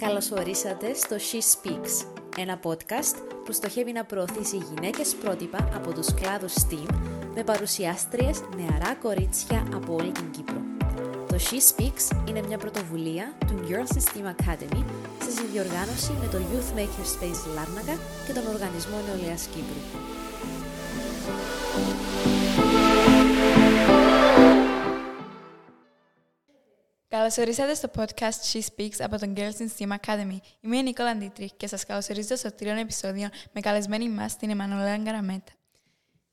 Καλώς ορίσατε στο She Speaks, ένα podcast που στοχεύει να προωθήσει γυναίκες πρότυπα από τους κλάδους STEAM με παρουσιάστριες νεαρά κορίτσια από όλη την Κύπρο. Το She Speaks είναι μια πρωτοβουλία του Girls in STEAM Academy σε συνδιοργάνωση με το Youth Maker Space Λάρνακα και τον Οργανισμό Νεολαίας Κύπρου. Καλώς ορίσατε στο podcast She Speaks από τον Girls in STEAM Academy. Είμαι η Νίκολα Ντίτριχ και σας καλωσορίζω στο τριών επεισόδιο με καλεσμένη μας την Εμμανουέλα Γκαραμέτα.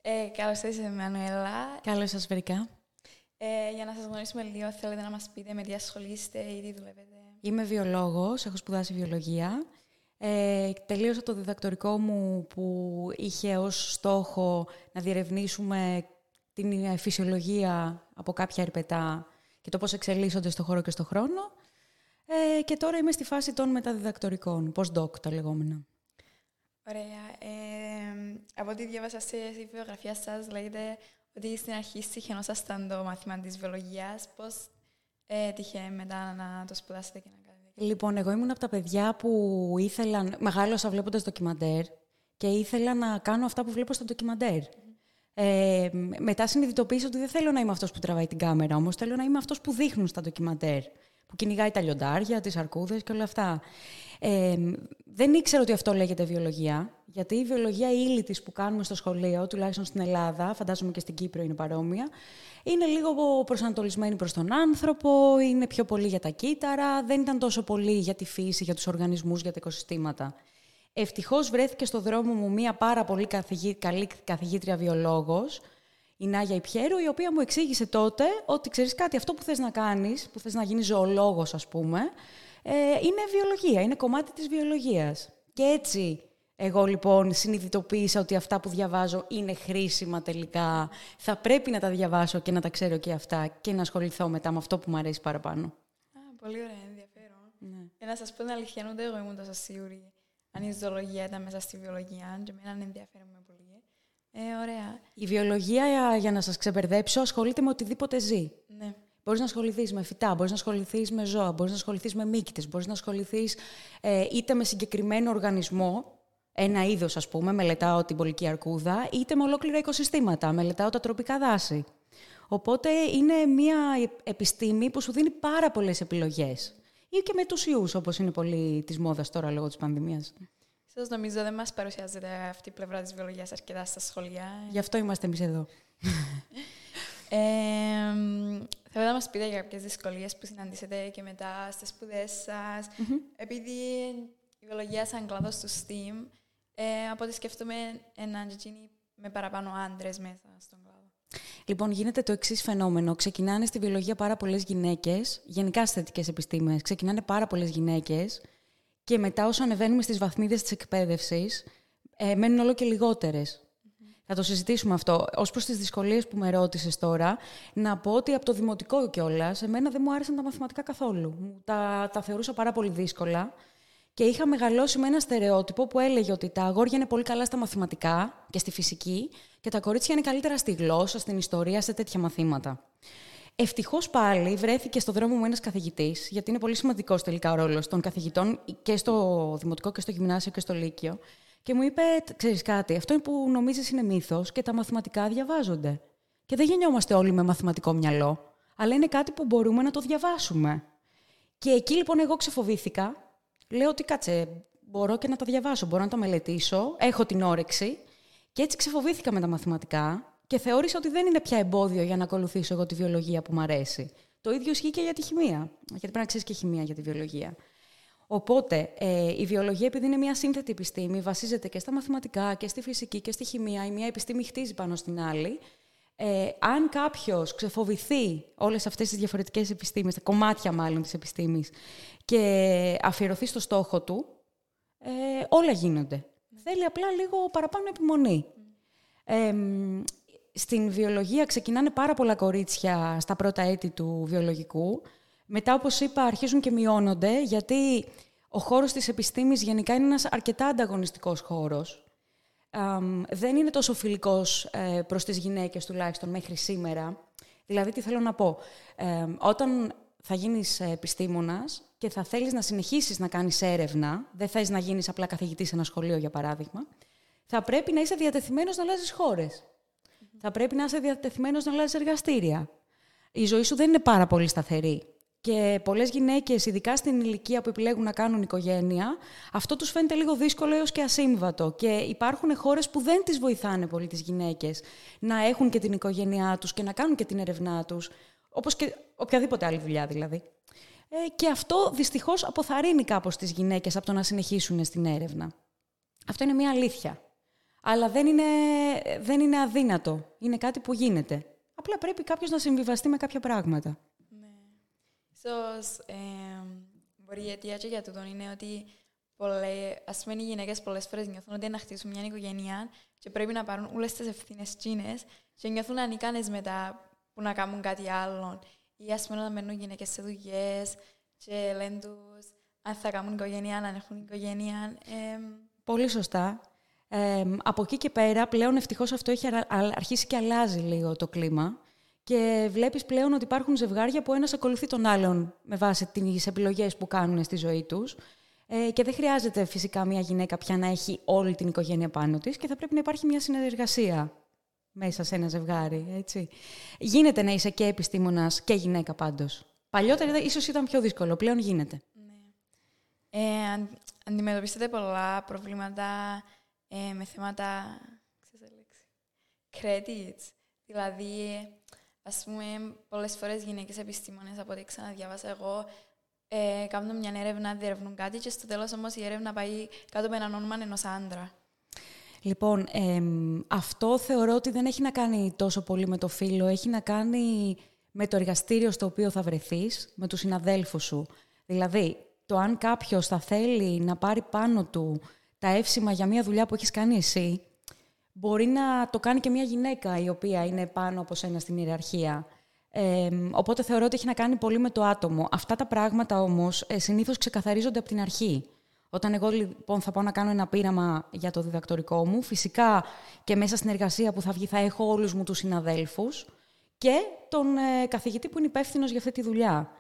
Ε, καλώς ήρθατε, Εμμανουέλα. Καλώς σας βρήκα. Ε, για να σας γνωρίσουμε λίγο, θέλετε να μας πείτε με τι ασχολείστε ή τι δουλεύετε; Είμαι βιολόγος, έχω σπουδάσει βιολογία. Ε, τελείωσα το διδακτορικό μου που είχε ως στόχο να διερευνήσουμε την φυσιολογία από κάποια ερπετά και το πώς εξελίσσονται στο χώρο και στο χρόνο. Ε, και τώρα είμαι στη φάση των μεταδιδακτορικών, post-doc τα λεγόμενα. Ωραία. Ε, από ό,τι διάβασα στη βιογραφία σας, λέγεται ότι στην αρχή συχαινόσασταν το μάθημα της βιολογίας. Πώς ε, τυχε μετά να το σπουδάσετε και να κάνετε. Λοιπόν, εγώ ήμουν από τα παιδιά που ήθελαν, μεγάλωσα βλέποντας ντοκιμαντέρ και ήθελα να κάνω αυτά που βλέπω στο ντοκιμαντέρ. Ε, μετά συνειδητοποίησα ότι δεν θέλω να είμαι αυτός που τραβάει την κάμερα, όμως θέλω να είμαι αυτός που δείχνουν στα ντοκιμαντέρ. Που κυνηγάει τα λιοντάρια, τις αρκούδες και όλα αυτά. Ε, δεν ήξερα ότι αυτό λέγεται βιολογία, γιατί η βιολογία η ύλη της που κάνουμε στο σχολείο, τουλάχιστον στην Ελλάδα, φαντάζομαι και στην Κύπρο είναι παρόμοια, είναι λίγο προσανατολισμένη προς τον άνθρωπο, είναι πιο πολύ για τα κύτταρα, δεν ήταν τόσο πολύ για τη φύση, για τους οργανισμούς, για τα οικοσυστήματα. Ευτυχώς βρέθηκε στο δρόμο μου μία πάρα πολύ καθηγή, καλή καθηγήτρια βιολόγος, η Νάγια Ιπιέρου, η οποία μου εξήγησε τότε ότι ξέρεις κάτι, αυτό που θες να κάνεις, που θες να γίνεις ζωολόγος ας πούμε, ε, είναι βιολογία, είναι κομμάτι της βιολογίας. Και έτσι εγώ λοιπόν συνειδητοποίησα ότι αυτά που διαβάζω είναι χρήσιμα τελικά. Θα πρέπει να τα διαβάσω και να τα ξέρω και αυτά και να ασχοληθώ μετά με αυτό που μου αρέσει παραπάνω. Α, πολύ ωραία, ενδιαφέρον. Ναι. Και να σας πω την αλήθεια, ούτε εγώ ήμουν τόσο σίγουρη αν η ζωολογία ήταν μέσα στη βιολογία, και εμένα ενδιαφέρον με πολύ. Ε, ωραία. Η βιολογία, για να σας ξεπερδέψω, ασχολείται με οτιδήποτε ζει. Ναι. Μπορείς να ασχοληθείς με φυτά, μπορείς να ασχοληθείς με ζώα, μπορείς να ασχοληθείς με μύκητες, μπορείς να ασχοληθείς ε, είτε με συγκεκριμένο οργανισμό, ένα είδος ας πούμε, μελετάω την πολική αρκούδα, είτε με ολόκληρα οικοσυστήματα, μελετάω τα τροπικά δάση. Οπότε είναι μια επιστήμη που σου δίνει πάρα πολλές επιλογές ή και με τους ιούς, όπως είναι πολύ της μόδας τώρα λόγω της πανδημίας. Σα νομίζω δεν μας παρουσιάζεται αυτή η πλευρά της βιολογίας αρκετά στα σχολεία. Γι' αυτό είμαστε εμείς εδώ. ε, θέλω να μας πείτε για κάποιες δυσκολίες που συναντήσετε και μετά στι σπουδές σας. Επειδή η βιολογία σαν κλάδος του STEAM, ε, από ό,τι σκεφτούμε, έναν με παραπάνω άντρες μέσα στον κλάδο. Λοιπόν, γίνεται το εξής φαινόμενο. Ξεκινάνε στη βιολογία πάρα πολλές γυναίκες, γενικά στις θετικές επιστήμες, ξεκινάνε πάρα πολλές γυναίκες και μετά, όσο ανεβαίνουμε στις βαθμίδες της εκπαίδευσης, ε, μένουν όλο και λιγότερες. Θα το συζητήσουμε αυτό. Ω προς τις δυσκολίες που με ρώτησες τώρα, να πω ότι από το δημοτικό κιόλας, εμένα δεν μου άρεσαν τα μαθηματικά καθόλου. Τα, τα θεωρούσα πάρα πολύ δύσκολα. Και είχα μεγαλώσει με ένα στερεότυπο που έλεγε ότι τα αγόρια είναι πολύ καλά στα μαθηματικά και στη φυσική και τα κορίτσια είναι καλύτερα στη γλώσσα, στην ιστορία, σε τέτοια μαθήματα. Ευτυχώς πάλι βρέθηκε στο δρόμο μου ένας καθηγητής, γιατί είναι πολύ σημαντικός τελικά ο ρόλος των καθηγητών και στο δημοτικό και στο γυμνάσιο και στο λύκειο. Και μου είπε: Ξέρεις κάτι, αυτό που νομίζεις είναι μύθος και τα μαθηματικά διαβάζονται. Και δεν γεννιόμαστε όλοι με μαθηματικό μυαλό, αλλά είναι κάτι που μπορούμε να το διαβάσουμε. Και εκεί λοιπόν εγώ ξεφοβήθηκα λέω ότι κάτσε, μπορώ και να τα διαβάσω, μπορώ να τα μελετήσω, έχω την όρεξη. Και έτσι ξεφοβήθηκα με τα μαθηματικά και θεώρησα ότι δεν είναι πια εμπόδιο για να ακολουθήσω εγώ τη βιολογία που μου αρέσει. Το ίδιο ισχύει και για τη χημεία. Γιατί πρέπει να ξέρεις και χημεία για τη βιολογία. Οπότε, ε, η βιολογία, επειδή είναι μια σύνθετη επιστήμη, βασίζεται και στα μαθηματικά και στη φυσική και στη χημεία. Η μία επιστήμη χτίζει πάνω στην άλλη. Ε, αν κάποιος ξεφοβηθεί όλες αυτές τις διαφορετικές επιστήμες, τα κομμάτια μάλλον της επιστήμης, και αφιερωθεί στο στόχο του, ε, όλα γίνονται. Θέλει απλά λίγο παραπάνω επιμονή. Ε, στην βιολογία ξεκινάνε πάρα πολλά κορίτσια στα πρώτα έτη του βιολογικού. Μετά, όπως είπα, αρχίζουν και μειώνονται, γιατί ο χώρος της επιστήμης γενικά είναι ένας αρκετά ανταγωνιστικός χώρος. Δεν είναι τόσο φιλικός ε, προς τις γυναίκες, τουλάχιστον μέχρι σήμερα. Δηλαδή, τι θέλω να πω. όταν θα γίνεις επιστήμονας και θα θέλεις να συνεχίσεις να κάνεις έρευνα, δεν θες να γίνεις απλά καθηγητής σε ένα σχολείο για παράδειγμα, θα πρέπει να είσαι διατεθειμένος να αλλάζεις χώρες. Θα πρέπει να είσαι διατεθειμένος να αλλάζεις εργαστήρια. Η ζωή σου δεν είναι πάρα πολύ σταθερή. Και πολλές γυναίκες, ειδικά στην ηλικία που επιλέγουν να κάνουν οικογένεια, αυτό τους φαίνεται λίγο δύσκολο έως και ασύμβατο. Και υπάρχουν χώρες που δεν τις βοηθάνε πολύ τις γυναίκες να έχουν και την οικογένειά τους και να κάνουν και την έρευνά τους, όπως και οποιαδήποτε άλλη δουλειά δηλαδή. Ε, και αυτό δυστυχώς αποθαρρύνει κάπως τις γυναίκες από το να συνεχίσουν στην έρευνα. Αυτό είναι μια αλήθεια. Αλλά δεν είναι, δεν είναι αδύνατο. Είναι κάτι που γίνεται. Απλά πρέπει κάποιος να συμβιβαστεί με κάποια πράγματα. Ίσως ε, μπορεί η αιτία και για τούτο είναι ότι πολλέ, ας πούμε οι γυναίκες πολλές φορές νιώθουν ότι να χτίσουν μια οικογένεια και πρέπει να πάρουν όλες τις ευθύνες τσίνες και νιώθουν ανίκανες μετά που να κάνουν κάτι άλλο ή ας πούμε να μένουν γυναίκες σε δουλειές και λένε τους αν θα κάνουν οικογένεια, αν έχουν οικογένεια. Ε, Πολύ σωστά. Ε, από εκεί και πέρα, πλέον ευτυχώς αυτό έχει αρχίσει και αλλάζει λίγο το κλίμα. Και βλέπεις πλέον ότι υπάρχουν ζευγάρια που ένας ακολουθεί τον άλλον με βάση τις επιλογές που κάνουν στη ζωή τους. Ε, και δεν χρειάζεται φυσικά μια γυναίκα πια να έχει όλη την οικογένεια πάνω της και θα πρέπει να υπάρχει μια συνεργασία μέσα σε ένα ζευγάρι. Έτσι. Γίνεται να είσαι και επιστήμονας και γυναίκα πάντως. Παλιότερα ίσως ήταν πιο δύσκολο, πλέον γίνεται. Ναι. Ε, αν, αντιμετωπίσετε πολλά προβλήματα ε, με θέματα credits. Δηλαδή, ας πούμε, πολλές φορές γυναίκες επιστήμονες, από ό,τι ξαναδιάβασα εγώ, ε, κάνουν μια έρευνα, διερευνούν κάτι και στο τέλος όμως η έρευνα πάει κάτω από έναν όνομα ενός άντρα. Λοιπόν, αυτό θεωρώ ότι δεν έχει να κάνει τόσο πολύ με το φίλο, έχει να κάνει με το εργαστήριο στο οποίο θα βρεθείς, με τους συναδέλφους σου. Δηλαδή, το αν κάποιος θα θέλει να πάρει πάνω του τα εύσημα για μια δουλειά που έχεις κάνει εσύ, μπορεί να το κάνει και μια γυναίκα η οποία είναι πάνω από σένα στην ιεραρχία. Ε, οπότε θεωρώ ότι έχει να κάνει πολύ με το άτομο. Αυτά τα πράγματα όμως ε, συνήθως ξεκαθαρίζονται από την αρχή. Όταν εγώ λοιπόν θα πάω να κάνω ένα πείραμα για το διδακτορικό μου, φυσικά και μέσα στην εργασία που θα βγει θα έχω όλους μου τους συναδέλφους και τον ε, καθηγητή που είναι υπεύθυνος για αυτή τη δουλειά.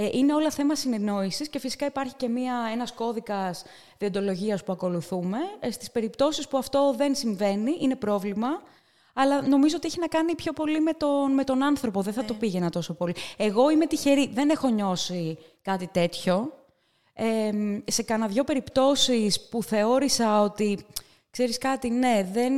Ε, είναι όλα θέμα συνεννόησης και φυσικά υπάρχει και ένα ένας κώδικας διοντολογίας που ακολουθούμε. Ε, στις περιπτώσεις που αυτό δεν συμβαίνει, είναι πρόβλημα, αλλά νομίζω ότι έχει να κάνει πιο πολύ με τον, με τον άνθρωπο. Δεν θα το ναι. πήγαινα τόσο πολύ. Εγώ είμαι τυχερή. Δεν έχω νιώσει κάτι τέτοιο. Ε, σε κανένα δυο περιπτώσεις που θεώρησα ότι, ξέρεις κάτι, ναι, δεν...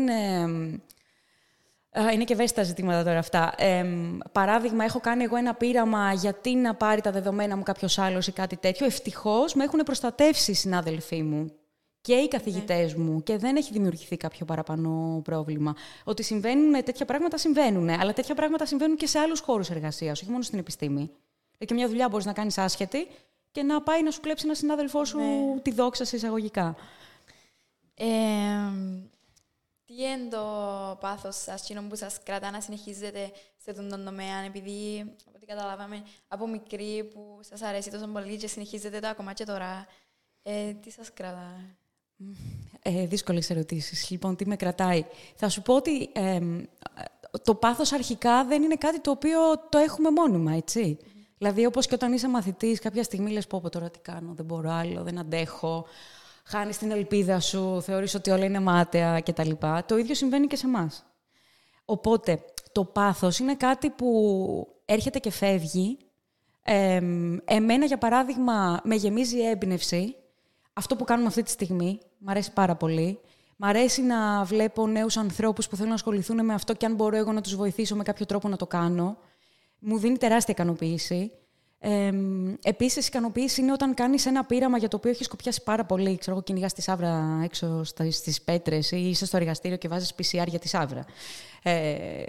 Είναι και ευαίσθητα ζητήματα τώρα αυτά. Ε, παράδειγμα, έχω κάνει εγώ ένα πείραμα γιατί να πάρει τα δεδομένα μου κάποιος άλλος ή κάτι τέτοιο. Ευτυχώς με έχουν προστατεύσει οι συνάδελφοί μου και οι καθηγητές ναι. μου και δεν έχει δημιουργηθεί κάποιο παραπάνω πρόβλημα. Ότι συμβαίνουν τέτοια πράγματα συμβαίνουν, αλλά τέτοια πράγματα συμβαίνουν και σε άλλους χώρους εργασίας, όχι μόνο στην επιστήμη. Ε, και μια δουλειά μπορείς να κάνεις άσχετη και να πάει να σου κλέψει ένα συνάδελφό σου ναι. τη δόξα σε εισαγωγικά. Ε, τι είναι το πάθος σας, κοινό που σας κρατά να συνεχίζετε σε αυτόν τον τομέα, επειδή, από ό,τι καταλάβαμε, από μικρή που σας αρέσει τόσο πολύ και συνεχίζετε το ακόμα και τώρα, ε, τι σας κρατά. Ε, δύσκολες ερωτήσεις. Λοιπόν, τι με κρατάει. Θα σου πω ότι το πάθος αρχικά δεν είναι κάτι το οποίο το έχουμε μόνιμα, έτσι. Δηλαδή, όπως και όταν είσαι μαθητής, κάποια στιγμή λες πω, πω τώρα τι κάνω, δεν μπορώ άλλο, δεν αντέχω χάνεις την ελπίδα σου, θεωρείς ότι όλα είναι μάταια κτλ. Το ίδιο συμβαίνει και σε εμάς. Οπότε, το πάθος είναι κάτι που έρχεται και φεύγει. Ε, εμένα, για παράδειγμα, με γεμίζει έμπνευση. Αυτό που κάνουμε αυτή τη στιγμή, μου αρέσει πάρα πολύ. Μ' αρέσει να βλέπω νέους ανθρώπους που θέλουν να ασχοληθούν με αυτό και αν μπορώ εγώ να τους βοηθήσω με κάποιο τρόπο να το κάνω. Μου δίνει τεράστια ικανοποίηση. Ε, Επίσης, η ικανοποίηση είναι όταν κάνεις ένα πείραμα για το οποίο έχεις σκοπιάσει πάρα πολύ. Ξέρω εγώ, κυνηγάς τη σαύρα έξω στις πέτρες ή είσαι στο εργαστήριο και βάζεις PCR για τη σαύρα. Ε,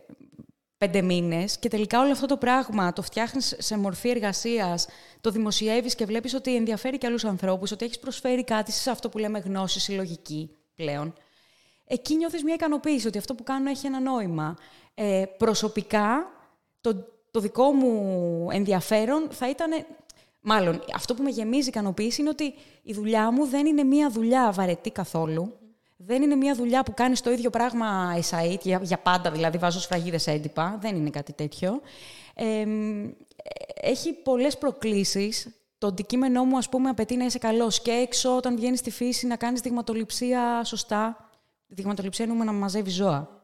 πέντε μήνες και τελικά όλο αυτό το πράγμα το φτιάχνεις σε μορφή εργασίας, το δημοσιεύεις και βλέπεις ότι ενδιαφέρει και άλλους ανθρώπους, ότι έχεις προσφέρει κάτι σε αυτό που λέμε γνώση συλλογική πλέον. Εκεί νιώθεις μια ικανοποίηση ότι αυτό που κάνω έχει ένα νόημα. Ε, προσωπικά, το, το δικό μου ενδιαφέρον θα ήταν... Μάλλον, αυτό που με γεμίζει ικανοποίηση είναι ότι η δουλειά μου δεν είναι μία δουλειά βαρετή καθόλου. Δεν είναι μία δουλειά που κάνεις το ίδιο πράγμα εσαΐτ, για, για πάντα δηλαδή βάζω σφραγίδες έντυπα. Δεν είναι κάτι τέτοιο. Ε, έχει πολλές προκλήσεις. Το αντικείμενό μου, ας πούμε, απαιτεί να είσαι καλός και έξω, όταν βγαίνεις στη φύση, να κάνεις δειγματοληψία σωστά. Δειγματοληψία εννοούμε να μαζεύεις ζώα.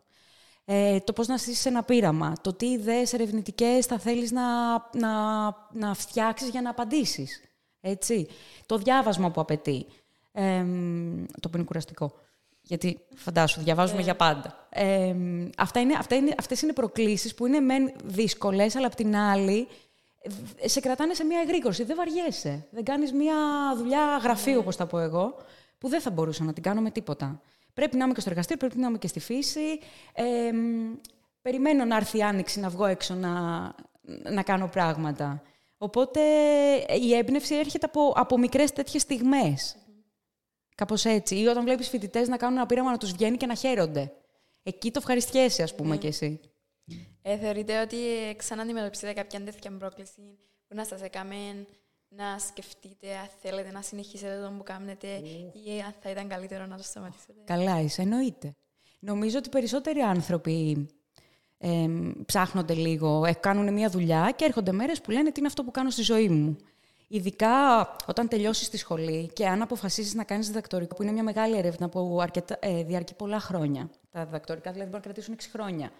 Ε, το πώς να στήσεις ένα πείραμα. Το τι ιδέες ερευνητικές θα θέλεις να, να, να φτιάξεις για να απαντήσεις. Έτσι. Το διάβασμα που απαιτεί. Ε, το που είναι κουραστικό. Γιατί φαντάσου, διαβάζουμε για πάντα. Ε, αυτά είναι, αυτά είναι, αυτές είναι προκλήσεις που είναι μεν δύσκολες, αλλά απ' την άλλη σε κρατάνε σε μια εγρήγορση. Δεν βαριέσαι. Δεν κάνεις μια δουλειά γραφείου, ναι. όπως τα πω εγώ, που δεν θα μπορούσα να την κάνω με τίποτα. Πρέπει να είμαι και στο εργαστήριο, πρέπει να είμαι και στη φύση. Ε, περιμένω να έρθει η άνοιξη να βγω έξω να, να κάνω πράγματα. Οπότε η έμπνευση έρχεται από, από μικρές τέτοιες στιγμές. Κάπως έτσι. Ή όταν βλέπεις φοιτητές να κάνουν ένα πείραμα να τους βγαίνει και να χαίρονται. Εκεί το ευχαριστιέσαι, ας πούμε, mm. κι εσύ. Ε, θεωρείτε ότι ξανά αντιμετωπίσετε κάποια τέτοια πρόκληση που να σας έκαμε να σκεφτείτε αν θέλετε να συνεχίσετε το που κάνετε ή αν θα ήταν καλύτερο να το σταματήσετε. Καλά, είσαι, εννοείται. Νομίζω ότι περισσότεροι άνθρωποι ε, ψάχνονται λίγο, ε, κάνουν μια δουλειά και έρχονται μέρες που λένε τι είναι αυτό που κάνω στη ζωή μου. Ειδικά όταν τελειώσεις τη σχολή και αν αποφασίσει να κάνεις διδακτορικό, που είναι μια μεγάλη έρευνα που αρκετά, ε, διαρκεί πολλά χρόνια. Τα διδακτορικά δηλαδή μπορούν να κρατήσουν 6 χρόνια.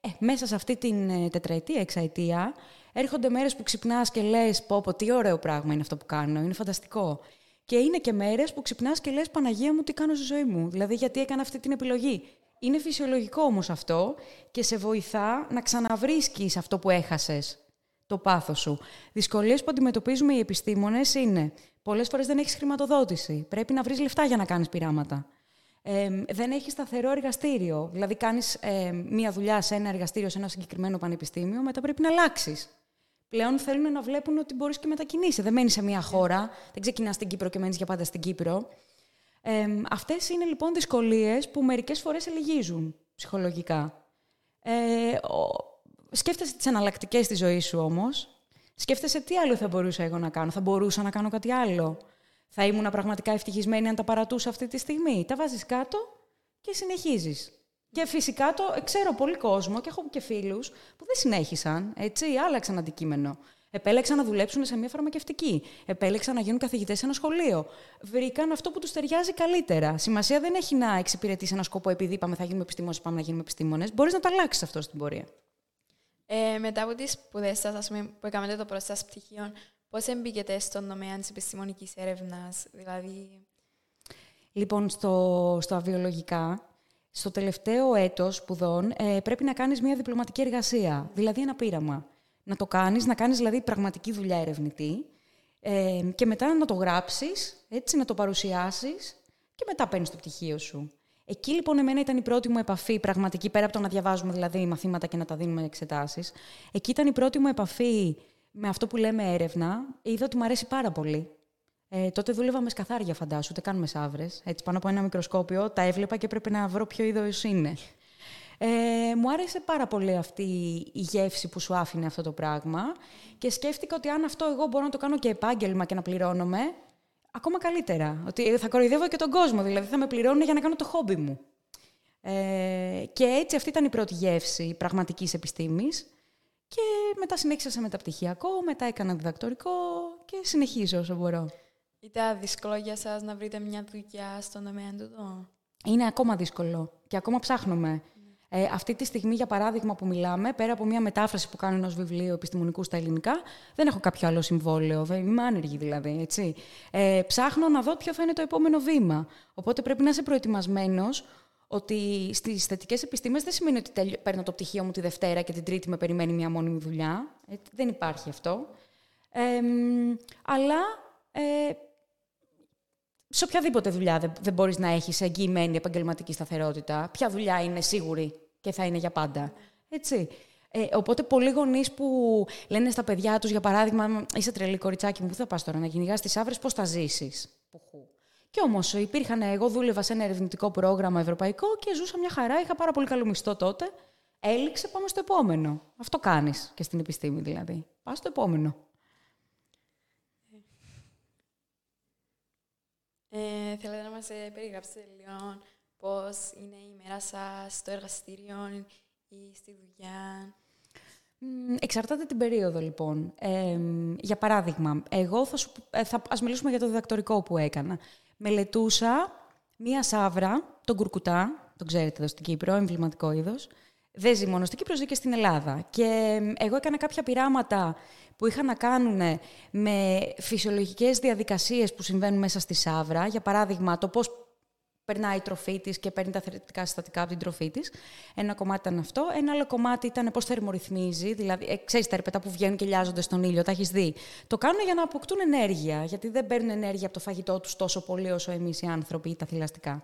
Ε, μέσα σε αυτή την ε, τετραετία, εξαετία, έρχονται μέρες που ξυπνάς και λες: Πω, πω, τι ωραίο πράγμα είναι αυτό που κάνω, είναι φανταστικό. Και είναι και μέρες που ξυπνάς και λες: Παναγία μου, τι κάνω στη ζωή μου. Δηλαδή, γιατί έκανα αυτή την επιλογή. Είναι φυσιολογικό όμως αυτό και σε βοηθά να ξαναβρίσκεις αυτό που έχασες το πάθος σου. Δυσκολίες που αντιμετωπίζουμε οι επιστήμονες είναι πολλές φορές δεν έχεις χρηματοδότηση. Πρέπει να βρεις λεφτά για να κάνεις πειράματα. Ε, δεν έχεις σταθερό εργαστήριο. Δηλαδή, κάνεις ε, μία δουλειά σε ένα εργαστήριο, σε ένα συγκεκριμένο πανεπιστήμιο, μετά πρέπει να αλλάξεις. Πλέον θέλουν να βλέπουν ότι μπορείς και μετακινήσει. Δεν μένεις σε μία χώρα, δεν ξεκινάς στην Κύπρο και μένεις για πάντα στην Κύπρο. Ε, Αυτές είναι λοιπόν δυσκολίες που μερικές φορές ελεγίζουν ψυχολογικά. Ε, Σκέφτεσαι τις εναλλακτικές της ζωής σου όμως. Σκέφτεσαι τι άλλο θα μπορούσα εγώ να κάνω. Θα μπορούσα να κάνω κάτι άλλο. Θα ήμουν πραγματικά ευτυχισμένη αν τα παρατούσα αυτή τη στιγμή. Τα βάζεις κάτω και συνεχίζεις. Και φυσικά το ξέρω πολύ κόσμο και έχω και φίλους που δεν συνέχισαν. Έτσι, άλλαξαν αντικείμενο. Επέλεξαν να δουλέψουν σε μια φαρμακευτική. Επέλεξαν να γίνουν καθηγητές σε ένα σχολείο. Βρήκαν αυτό που τους ταιριάζει καλύτερα. Σημασία δεν έχει να εξυπηρετήσει ένα σκοπό επειδή είπαμε θα γίνουμε επιστήμονες, πάμε να γίνουμε επιστήμονες. Μπορείς να το αλλάξεις αυτό στην πορεία. Ε, μετά από τις σπουδές σας, που έκανατε το πρώτο σα πτυχίο, πώς εμπήκετε στον τομέα της επιστημονικής έρευνας, δηλαδή; Λοιπόν, στο, στο αβιολογικά, στο τελευταίο έτος σπουδών ε, πρέπει να κάνεις μια διπλωματική εργασία, δηλαδή ένα πείραμα. Να το κάνεις, να κάνεις δηλαδή πραγματική δουλειά ερευνητή ε, και μετά να το γράψεις, έτσι, να το παρουσιάσεις και μετά παίρνεις το πτυχίο σου. Εκεί λοιπόν εμένα ήταν η πρώτη μου επαφή πραγματική, πέρα από το να διαβάζουμε δηλαδή μαθήματα και να τα δίνουμε εξετάσεις. Εκεί ήταν η πρώτη μου επαφή με αυτό που λέμε έρευνα. Είδα ότι μου αρέσει πάρα πολύ. Ε, τότε δούλευα με σκαθάρια, φαντάσου, ούτε καν με σαύρες. Έτσι, πάνω από ένα μικροσκόπιο, τα έβλεπα και έπρεπε να βρω ποιο είδος είναι. Ε, μου άρεσε πάρα πολύ αυτή η γεύση που σου άφηνε αυτό το πράγμα και σκέφτηκα ότι αν αυτό εγώ μπορώ να το κάνω και επάγγελμα και να πληρώνομαι, ακόμα καλύτερα. Ότι θα κοροϊδεύω και τον κόσμο, δηλαδή θα με πληρώνουν για να κάνω το χόμπι μου. Ε, και έτσι αυτή ήταν η πρώτη γεύση πραγματικής επιστήμης. Και μετά συνέχισα σε μεταπτυχιακό, μετά έκανα διδακτορικό και συνεχίζω όσο μπορώ. Ήταν δύσκολο για σας να βρείτε μια δουλειά στον τομέα του Είναι ακόμα δύσκολο και ακόμα ψάχνουμε. Ε, αυτή τη στιγμή, για παράδειγμα, που μιλάμε, πέρα από μια μετάφραση που κάνω ενό βιβλίου επιστημονικούς στα ελληνικά, δεν έχω κάποιο άλλο συμβόλαιο. Δεν είμαι άνεργη δηλαδή. Έτσι. Ε, ψάχνω να δω ποιο θα είναι το επόμενο βήμα. Οπότε πρέπει να είσαι προετοιμασμένος ότι στις θετικές επιστήμες δεν σημαίνει ότι τελει... παίρνω το πτυχίο μου τη Δευτέρα και την Τρίτη με περιμένει μια μόνιμη δουλειά. Ε, δεν υπάρχει αυτό. Ε, αλλά ε, σε οποιαδήποτε δουλειά δεν, δεν μπορείς να έχεις εγγυημένη επαγγελματική σταθερότητα. Ποια δουλειά είναι σίγουρη και θα είναι για πάντα. Έτσι. Ε, οπότε, πολλοί γονείς που λένε στα παιδιά τους, για παράδειγμα, είσαι τρελή κοριτσάκι μου, πού θα πας τώρα να κυνηγάς τις άβρες, πώς θα ζήσεις; Και όμως υπήρχαν, εγώ δούλευα σε ένα ερευνητικό πρόγραμμα ευρωπαϊκό και ζούσα μια χαρά, είχα πάρα πολύ καλό μισθό τότε. Έληξε, πάμε στο επόμενο. Αυτό κάνεις και στην επιστήμη δηλαδή. Πας στο επόμενο. Ε, θέλετε να μας ε, περιγράψετε λίγο πώς είναι η μέρα σας στο εργαστήριο ή στη δουλειά; Μ, Εξαρτάται την περίοδο, λοιπόν. Ε, για παράδειγμα, εγώ θα, σου, ε, θα ας μιλήσουμε για το διδακτορικό που έκανα. Μελετούσα μία σάβρα, τον κουρκουτά, τον ξέρετε εδώ στην Κύπρο, εμβληματικό είδος. Δεν ζει μόνος στην Κύπρος, ζει και στην Ελλάδα. Και ε, εγώ έκανα κάποια πειράματα που είχαν να κάνουν με φυσιολογικές διαδικασίες που συμβαίνουν μέσα στη σάβρα. Για παράδειγμα, το πώς περνάει η τροφή της και παίρνει τα θεραπευτικά συστατικά από την τροφή της. Ένα κομμάτι ήταν αυτό. Ένα άλλο κομμάτι ήταν πώς θερμορυθμίζει. Δηλαδή, ε, ξέρεις τα ρεπετά που βγαίνουν και λιάζονται στον ήλιο, τα έχεις δει. Το κάνουν για να αποκτούν ενέργεια. Γιατί δεν παίρνουν ενέργεια από το φαγητό τους τόσο πολύ όσο εμείς οι άνθρωποι ή τα θηλαστικά,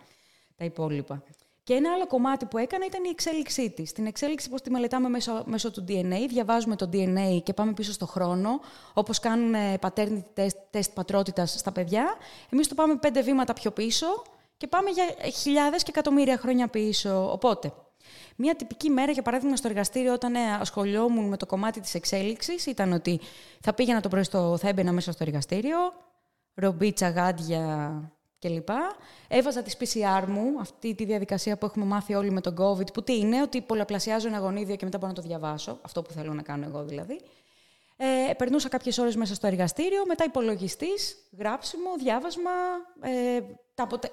τα υπόλοιπα. Και ένα άλλο κομμάτι που έκανα ήταν η εξέλιξή της. Την εξέλιξη, πώς τη μελετάμε μέσω, μέσω του DNA, διαβάζουμε το DNA και πάμε πίσω στο χρόνο, όπως κάνουν paternity test, τεστ πατρότητας στα παιδιά. Εμείς το πάμε πέντε βήματα πιο πίσω και πάμε για χιλιάδες και εκατομμύρια χρόνια πίσω. Οπότε, μία τυπική μέρα, για παράδειγμα, στο εργαστήριο, όταν ε, ασχολιόμουν με το κομμάτι της εξέλιξης, ήταν ότι θα πήγαινα το πρωί στο, θα έμπαινα μέσα στο εργαστήριο, ρομπίτσα, γάντια κλπ. Έβαζα τη PCR μου, αυτή τη διαδικασία που έχουμε μάθει όλοι με τον COVID, που τι είναι, ότι πολλαπλασιάζω ένα γονίδιο και μετά μπορώ να το διαβάσω, αυτό που θέλω να κάνω εγώ δηλαδή. Ε, περνούσα κάποιες ώρες μέσα στο εργαστήριο, μετά υπολογιστής, γράψιμο, διάβασμα, ε, τα αποτε...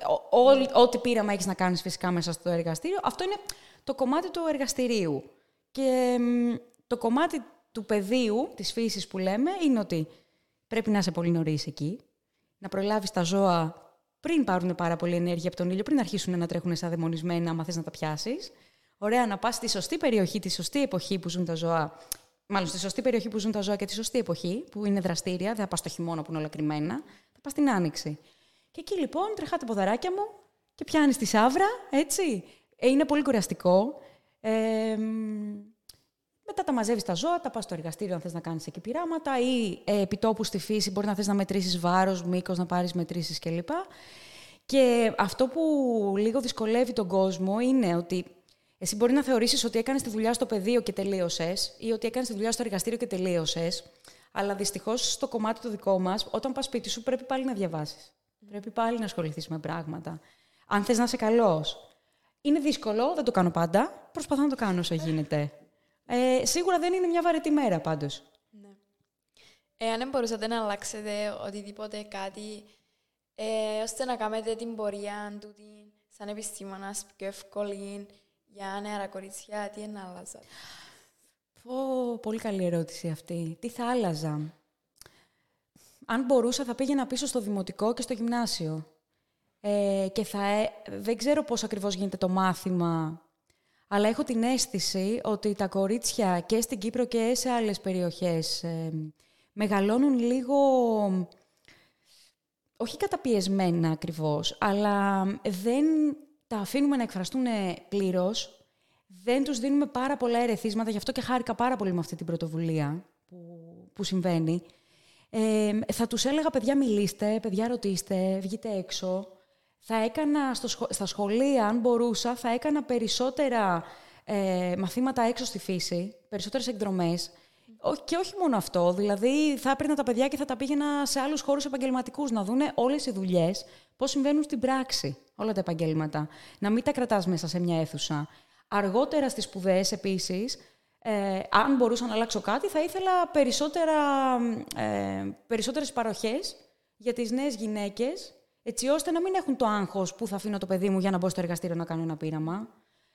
ό,τι πείραμα έχεις να κάνεις φυσικά μέσα στο εργαστήριο. Αυτό είναι το κομμάτι του εργαστηρίου. Και το κομμάτι του πεδίου, της φύσης που λέμε, είναι ότι πρέπει να είσαι πολύ νωρίς εκεί, να προλάβεις τα ζώα πριν πάρουν πάρα πολύ ενέργεια από τον ήλιο, πριν αρχίσουν να τρέχουν σαν δαιμονισμένα, άμα θες να τα πιάσεις. Ωραία, να πας στη σωστή περιοχή, τη σωστή εποχή που ζουν τα ζώα, μάλλον στη σωστή περιοχή που ζουν τα ζώα και τη σωστή εποχή, που είναι δραστήρια, δεν θα πας στο χειμώνα που είναι όλα κρυμμένα, θα πας στην άνοιξη. Και εκεί λοιπόν τρεχά τα ποδαράκια μου και πιάνεις τη σαύρα, έτσι. Ε, είναι πολύ κουραστικό. Ε, μετά τα μαζεύεις τα ζώα, τα πας στο εργαστήριο αν θες να κάνεις εκεί πειράματα ή ε, επιτόπου στη φύση μπορεί να θες να μετρήσεις βάρος, μήκος, να πάρεις μετρήσεις κλπ. Και αυτό που λίγο δυσκολεύει τον κόσμο είναι ότι εσύ μπορεί να θεωρήσεις ότι έκανες τη δουλειά στο πεδίο και τελείωσες, ή ότι έκανες τη δουλειά στο εργαστήριο και τελείωσες. Αλλά δυστυχώς στο κομμάτι το δικό μας, όταν πας σπίτι σου, πρέπει πάλι να διαβάσεις. Πρέπει πάλι να ασχοληθείς με πράγματα. Αν θες να είσαι καλός. Είναι δύσκολο, δεν το κάνω πάντα. Προσπαθώ να το κάνω όσο γίνεται. Ε, σίγουρα δεν είναι μια βαρετή μέρα πάντως. Ναι. Ε, αν μπορούσατε να αλλάξετε οτιδήποτε κάτι, ε, ώστε να κάνετε την πορεία του σαν επιστήμονας πιο εύκολη για νεαρά κορίτσια, τι είναι άλλαζα. Πω, πολύ καλή ερώτηση αυτή. Τι θα άλλαζα; Αν μπορούσα θα πήγαινα πίσω στο δημοτικό και στο γυμνάσιο. Ε, και θα, ε, δεν ξέρω πώς ακριβώς γίνεται το μάθημα, αλλά έχω την αίσθηση ότι τα κορίτσια και στην Κύπρο και σε άλλες περιοχές ε, μεγαλώνουν λίγο, όχι καταπιεσμένα ακριβώς, αλλά δεν τα αφήνουμε να εκφραστούν πλήρως, δεν τους δίνουμε πάρα πολλά ερεθίσματα, γι' αυτό και χάρηκα πάρα πολύ με αυτή την πρωτοβουλία που, που συμβαίνει. Ε, θα τους έλεγα, παιδιά μιλήστε, παιδιά ρωτήστε, βγείτε έξω. Θα έκανα στο στα σχολεία, αν μπορούσα, θα έκανα περισσότερα ε, μαθήματα έξω στη φύση, περισσότερες εκδρομές. Και όχι μόνο αυτό, δηλαδή θα έπαιρνα τα παιδιά και θα τα πήγαινα σε άλλους χώρους επαγγελματικούς, να δούνε όλες οι δουλειές, πώς συμβαίνουν στην πράξη, όλα τα επαγγέλματα. Να μην τα κρατάς μέσα σε μια αίθουσα. Αργότερα στις σπουδέ επίσης, ε, αν μπορούσα να αλλάξω κάτι, θα ήθελα περισσότερα, ε, περισσότερες παροχές για τις νέες γυναίκες, έτσι ώστε να μην έχουν το άγχος που θα αφήνω το παιδί μου για να μπω στο εργαστήριο να κάνω ένα πείραμα.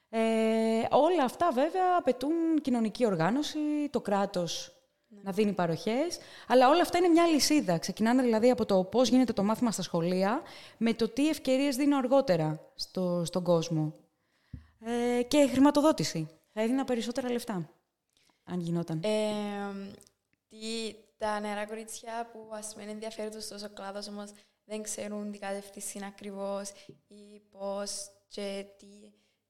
Ε, όλα αυτά βέβαια απαιτούν κοινωνική οργάνωση, το κράτος ναι. να δίνει παροχές, αλλά όλα αυτά είναι μια λυσίδα. Ξεκινάνε δηλαδή από το πώς γίνεται το μάθημα στα σχολεία, με το τι ευκαιρίες δίνω αργότερα στο, στον κόσμο. Ε, και χρηματοδότηση. Θα έδινα περισσότερα λεφτά αν γινόταν. Ε, τι, τα νεαρά κορίτσια που ας πούμε ενδιαφέρουν τόσο κλάδος όμως δεν ξέρουν τι κατεύθυνση είναι ακριβώς ή πώς και τι,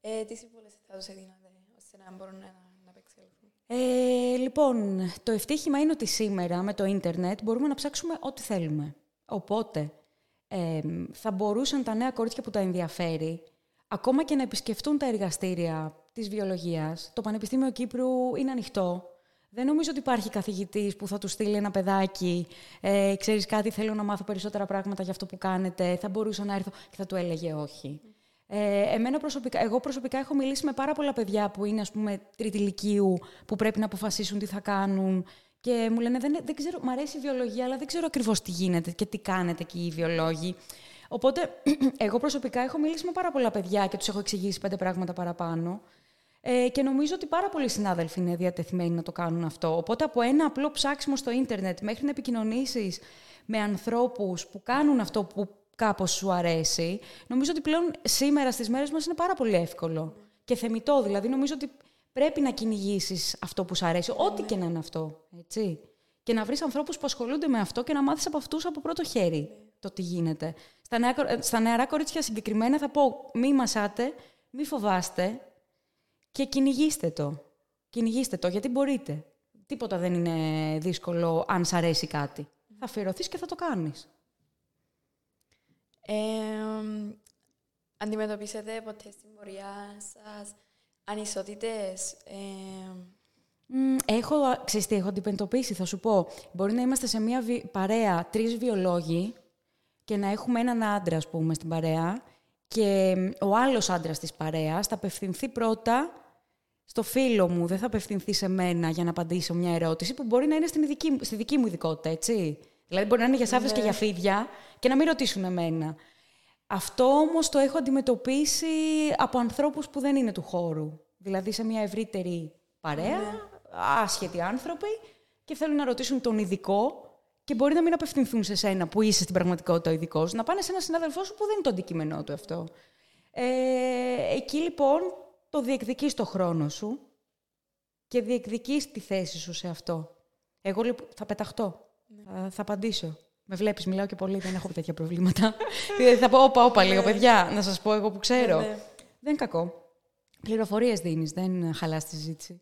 ε, τι συμβουλές θα τους έδινατε ώστε να μπορούν να, να απεξέλθουν. Ε, λοιπόν, το ευτύχημα είναι ότι σήμερα με το ίντερνετ μπορούμε να ψάξουμε ό,τι θέλουμε. Οπότε, ε, θα μπορούσαν τα νέα κορίτσια που τα ενδιαφέρει ακόμα και να επισκεφτούν τα εργαστήρια της βιολογίας. Το Πανεπιστήμιο Κύπρου είναι ανοιχτό. Δεν νομίζω ότι υπάρχει καθηγητής που θα του στείλει ένα παιδάκι ε, «Ξέρεις κάτι, θέλω να μάθω περισσότερα πράγματα για αυτό που κάνετε, θα μπορούσα να έρθω» και θα του έλεγε όχι. Ε, εμένα προσωπικά, εγώ προσωπικά έχω μιλήσει με πάρα πολλά παιδιά που είναι, ας πούμε, τριτηλικίου, που πρέπει να αποφασίσουν τι θα κάνουν. Και μου λένε, δεν, δεν ξέρω, μου αρέσει η βιολογία, αλλά δεν ξέρω ακριβώς τι γίνεται και τι κάνετε εκεί οι βιολόγοι. Οπότε, εγώ προσωπικά έχω μιλήσει με πάρα πολλά παιδιά και τους έχω εξηγήσει πέντε πράγματα παραπάνω. Ε, και νομίζω ότι πάρα πολλοί συνάδελφοι είναι διατεθειμένοι να το κάνουν αυτό. Οπότε, από ένα απλό ψάξιμο στο ίντερνετ μέχρι να επικοινωνήσεις με ανθρώπους που κάνουν αυτό που κάπως σου αρέσει, νομίζω ότι πλέον σήμερα στις μέρες μας είναι πάρα πολύ εύκολο. Και θεμητό, δηλαδή νομίζω ότι πρέπει να κυνηγήσεις αυτό που σου αρέσει, ό,τι και να είναι αυτό, έτσι. Και να βρεις ανθρώπους που ασχολούνται με αυτό και να μάθεις από αυτούς από πρώτο χέρι το τι γίνεται. Στα, νέα, στα νεαρά κορίτσια συγκεκριμένα θα πω μη μασάτε, μη φοβάστε και κυνηγήστε το. Κυνηγήστε το, γιατί μπορείτε. Τίποτα δεν είναι δύσκολο αν σ' αρέσει κάτι. Θα αφιερωθείς και θα το κάνεις. Ε, αντιμετωπίσετε ποτέ στην πορεία σας ανισότητες; Ε, έχω, ξέρεις τι, έχω αντιμετωπίσει, θα σου πω. Μπορεί να είμαστε σε μια παρέα τρεις βιολόγοι και να έχουμε έναν άντρα, ας πούμε, στην παρέα και ο άλλος άντρας της παρέας θα απευθυνθεί πρώτα στο φίλο μου, δεν θα απευθυνθεί σε μένα για να απαντήσω μια ερώτηση που μπορεί να είναι στην δική, στη δική μου ειδικότητα, έτσι. Δηλαδή μπορεί να είναι για σάφες και ναι. για φίδια και να μην ρωτήσουν εμένα. Αυτό όμως το έχω αντιμετωπίσει από ανθρώπους που δεν είναι του χώρου. Δηλαδή σε μια ευρύτερη παρέα, ναι. άσχετοι άνθρωποι και θέλουν να ρωτήσουν τον ειδικό και μπορεί να μην απευθυνθούν σε σένα που είσαι στην πραγματικότητα ο ειδικός, να πάνε σε ένα συνάδελφό σου που δεν είναι το αντικείμενό του αυτό. Ε, εκεί λοιπόν το διεκδικείς το χρόνο σου και διεκδικείς τη θέση σου σε αυτό. Εγώ λοιπόν θα πεταχτώ. Θα, θα απαντήσω. Με βλέπεις, μιλάω και πολύ, δεν έχω τέτοια προβλήματα. Δηλαδή θα πω, όπα, όπα, λίγο, ναι. παιδιά, να σας πω εγώ που ξέρω. Ναι, ναι. Δεν είναι κακό. Πληροφορίες δίνεις, δεν χαλάς τη συζήτηση.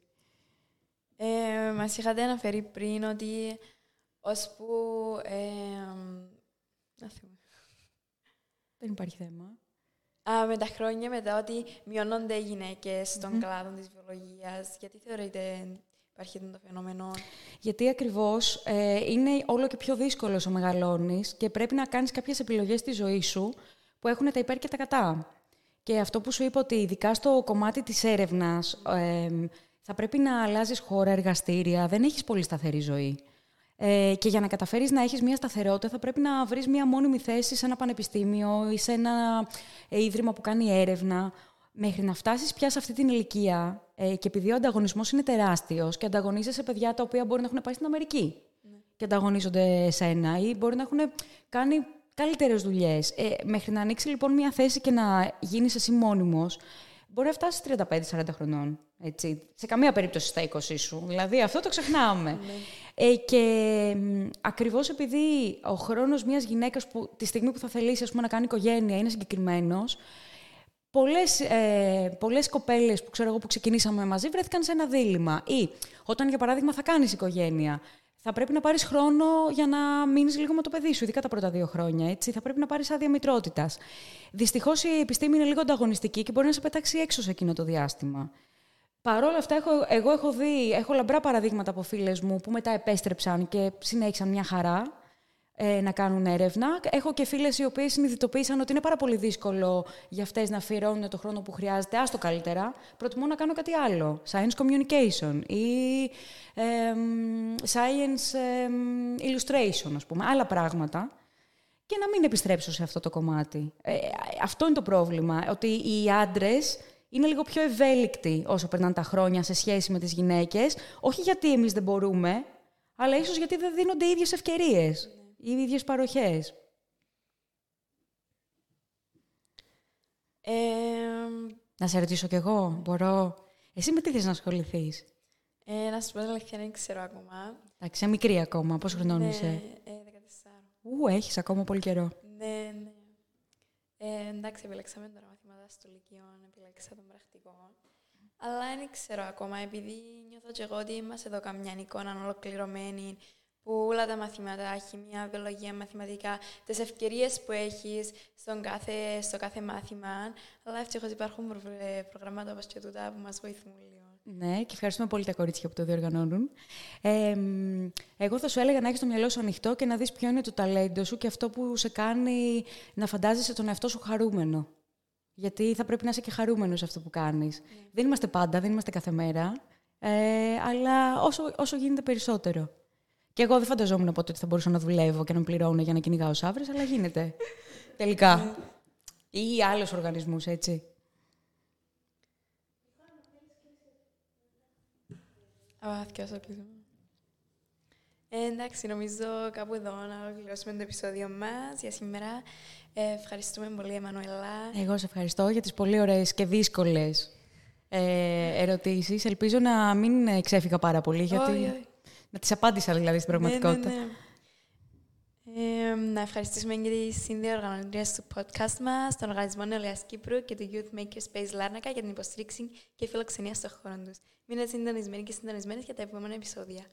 Ε, Μας είχατε αναφέρει πριν ότι ώσπου. Ε, δεν υπάρχει θέμα. Α, με τα χρόνια μετά ότι μειώνονται οι γυναίκες στον mm-hmm. κλάδο της βιολογίας. Γιατί θεωρείτε υπάρχει το φαινόμενο; Γιατί ακριβώς ε, είναι όλο και πιο δύσκολο όσο μεγαλώνεις και πρέπει να κάνεις κάποιες επιλογές στη ζωή σου που έχουν τα υπέρ και τα κατά. Και αυτό που σου είπα ότι ειδικά στο κομμάτι της έρευνας ε, θα πρέπει να αλλάζεις χώρα, εργαστήρια, δεν έχεις πολύ σταθερή ζωή. Ε, και για να καταφέρεις να έχεις μια σταθερότητα θα πρέπει να βρεις μια μόνιμη θέση σε ένα πανεπιστήμιο ή σε ένα ε, ίδρυμα που κάνει έρευνα μέχρι να φτάσεις πια σε αυτή την ηλικία ε, και επειδή ο ανταγωνισμός είναι τεράστιος και ανταγωνίζεσαι παιδιά τα οποία μπορεί να έχουν πάει στην Αμερική ναι. και ανταγωνίζονται σένα ή μπορεί να έχουν κάνει καλύτερες δουλειές. Ε, μέχρι να ανοίξει λοιπόν μια θέση και να γίνεις εσύ μόνιμος, μπορεί να φτάσεις 35-40 χρονών. Έτσι. Σε καμία περίπτωση στα 20 σου. Δηλαδή αυτό το ξεχνάμε. Ναι. Ε, και ακριβώς επειδή ο χρόνος μιας γυναίκας που τη στιγμή που θα θελήσει ας πούμε, να κάνει οικογένεια είναι συγκεκριμένος, πολλές, ε, πολλές κοπέλες που ξέρω εγώ που ξεκινήσαμε μαζί βρέθηκαν σε ένα δίλημα. Ή όταν για παράδειγμα θα κάνεις οικογένεια, θα πρέπει να πάρεις χρόνο για να μείνεις λίγο με το παιδί σου, ειδικά τα πρώτα δύο χρόνια. Έτσι. Θα πρέπει να πάρεις άδεια μητρότητας. Δυστυχώς η επιστήμη είναι λίγο ανταγωνιστική και μπορεί να σε πετάξει έξω σε εκείνο το διάστημα. Παρ' όλα αυτά, έχω, εγώ έχω δει, έχω λαμπρά παραδείγματα από φίλες μου που μετά επέστρεψαν και συνέχισαν μια χαρά ε, να κάνουν έρευνα. Έχω και φίλες οι οποίες συνειδητοποίησαν ότι είναι πάρα πολύ δύσκολο για αυτές να αφιερώνουν το χρόνο που χρειάζεται. Άστο καλύτερα. Προτιμώ να κάνω κάτι άλλο. Science communication ή ε, science illustration, ας πούμε. Άλλα πράγματα. Και να μην επιστρέψω σε αυτό το κομμάτι. Ε, αυτό είναι το πρόβλημα. Ότι οι άντρες είναι λίγο πιο ευέλικτοι όσο περνάνε τα χρόνια σε σχέση με τις γυναίκες. Όχι γιατί εμείς δεν μπορούμε, αλλά ίσως γιατί δεν δίνονται οι ίδιες ευκαιρίες οι ίδιες παροχές. να σε ρωτήσω κι εγώ, μπορώ. Εσύ με τι θες να ασχοληθείς; Ε, να σου πω αλήθεια, δεν ξέρω ακόμα. Εντάξει, είσαι μικρή ακόμα. Πόσο χρονών ναι, είσαι. Ε, 14. Ού, έχεις ακόμα πολύ καιρό. Ναι, ναι. Ε, εντάξει, επιλέξαμε τώρα μαθήματα στο Λυκείο, επιλέξα τον πρακτικό. Αλλά δεν ξέρω ακόμα, επειδή νιώθω και εγώ ότι είμαστε εδώ καμιά εικόνα ολοκληρωμένη που όλα τα μαθήματα, χημία, βιολογία, μαθηματικά, τις ευκαιρίες που έχεις κάθε, στο κάθε μάθημα. Αλλά ευτυχώς υπάρχουν προγράμματα όπως και τούτα που μας βοηθούν λίγο. Ναι, και ευχαριστούμε πολύ τα κορίτσια που το διοργανώνουν. Ε, εγώ θα σου έλεγα να έχεις το μυαλό σου ανοιχτό και να δεις ποιο είναι το ταλέντο σου και αυτό που σε κάνει να φαντάζεσαι τον εαυτό σου χαρούμενο. Γιατί θα πρέπει να είσαι και χαρούμενος σε αυτό που κάνεις. Δεν είμαστε πάντα, δεν είμαστε κάθε μέρα. Ε, αλλά όσο, όσο γίνεται περισσότερο. Και εγώ δεν φανταζόμουν ποτέ ότι θα μπορούσα να δουλεύω και να με πληρώνω για να κυνηγάω σαύρε, αλλά γίνεται. Τελικά. Ή άλλους οργανισμούς, έτσι. Α, θυκιάσω κλείσμα. Ε, εντάξει, νομίζω κάπου εδώ να ολοκληρώσουμε το επεισόδιο μας για σήμερα. Ε, ευχαριστούμε πολύ, Εμμανουέλα. Εγώ σε ευχαριστώ για τις πολύ ωραίες και δύσκολες ε, ερωτήσεις. Ελπίζω να μην ξέφυγα πάρα πολύ, γιατί... Όχι, όχι. Να τις απάντησα δηλαδή στην πραγματικότητα. Ναι, ναι, ναι. Ε, να ευχαριστήσουμε και τις συνδιοργανωτρίες του podcast μας, τον Οργανισμό Νεολαίας Κύπρου και το Youth Maker Space Λάρνακα για την υποστήριξη και φιλοξενία στον χώρο τους. Μείνετε συντονισμένοι και συντονισμένες για τα επόμενα επεισόδια.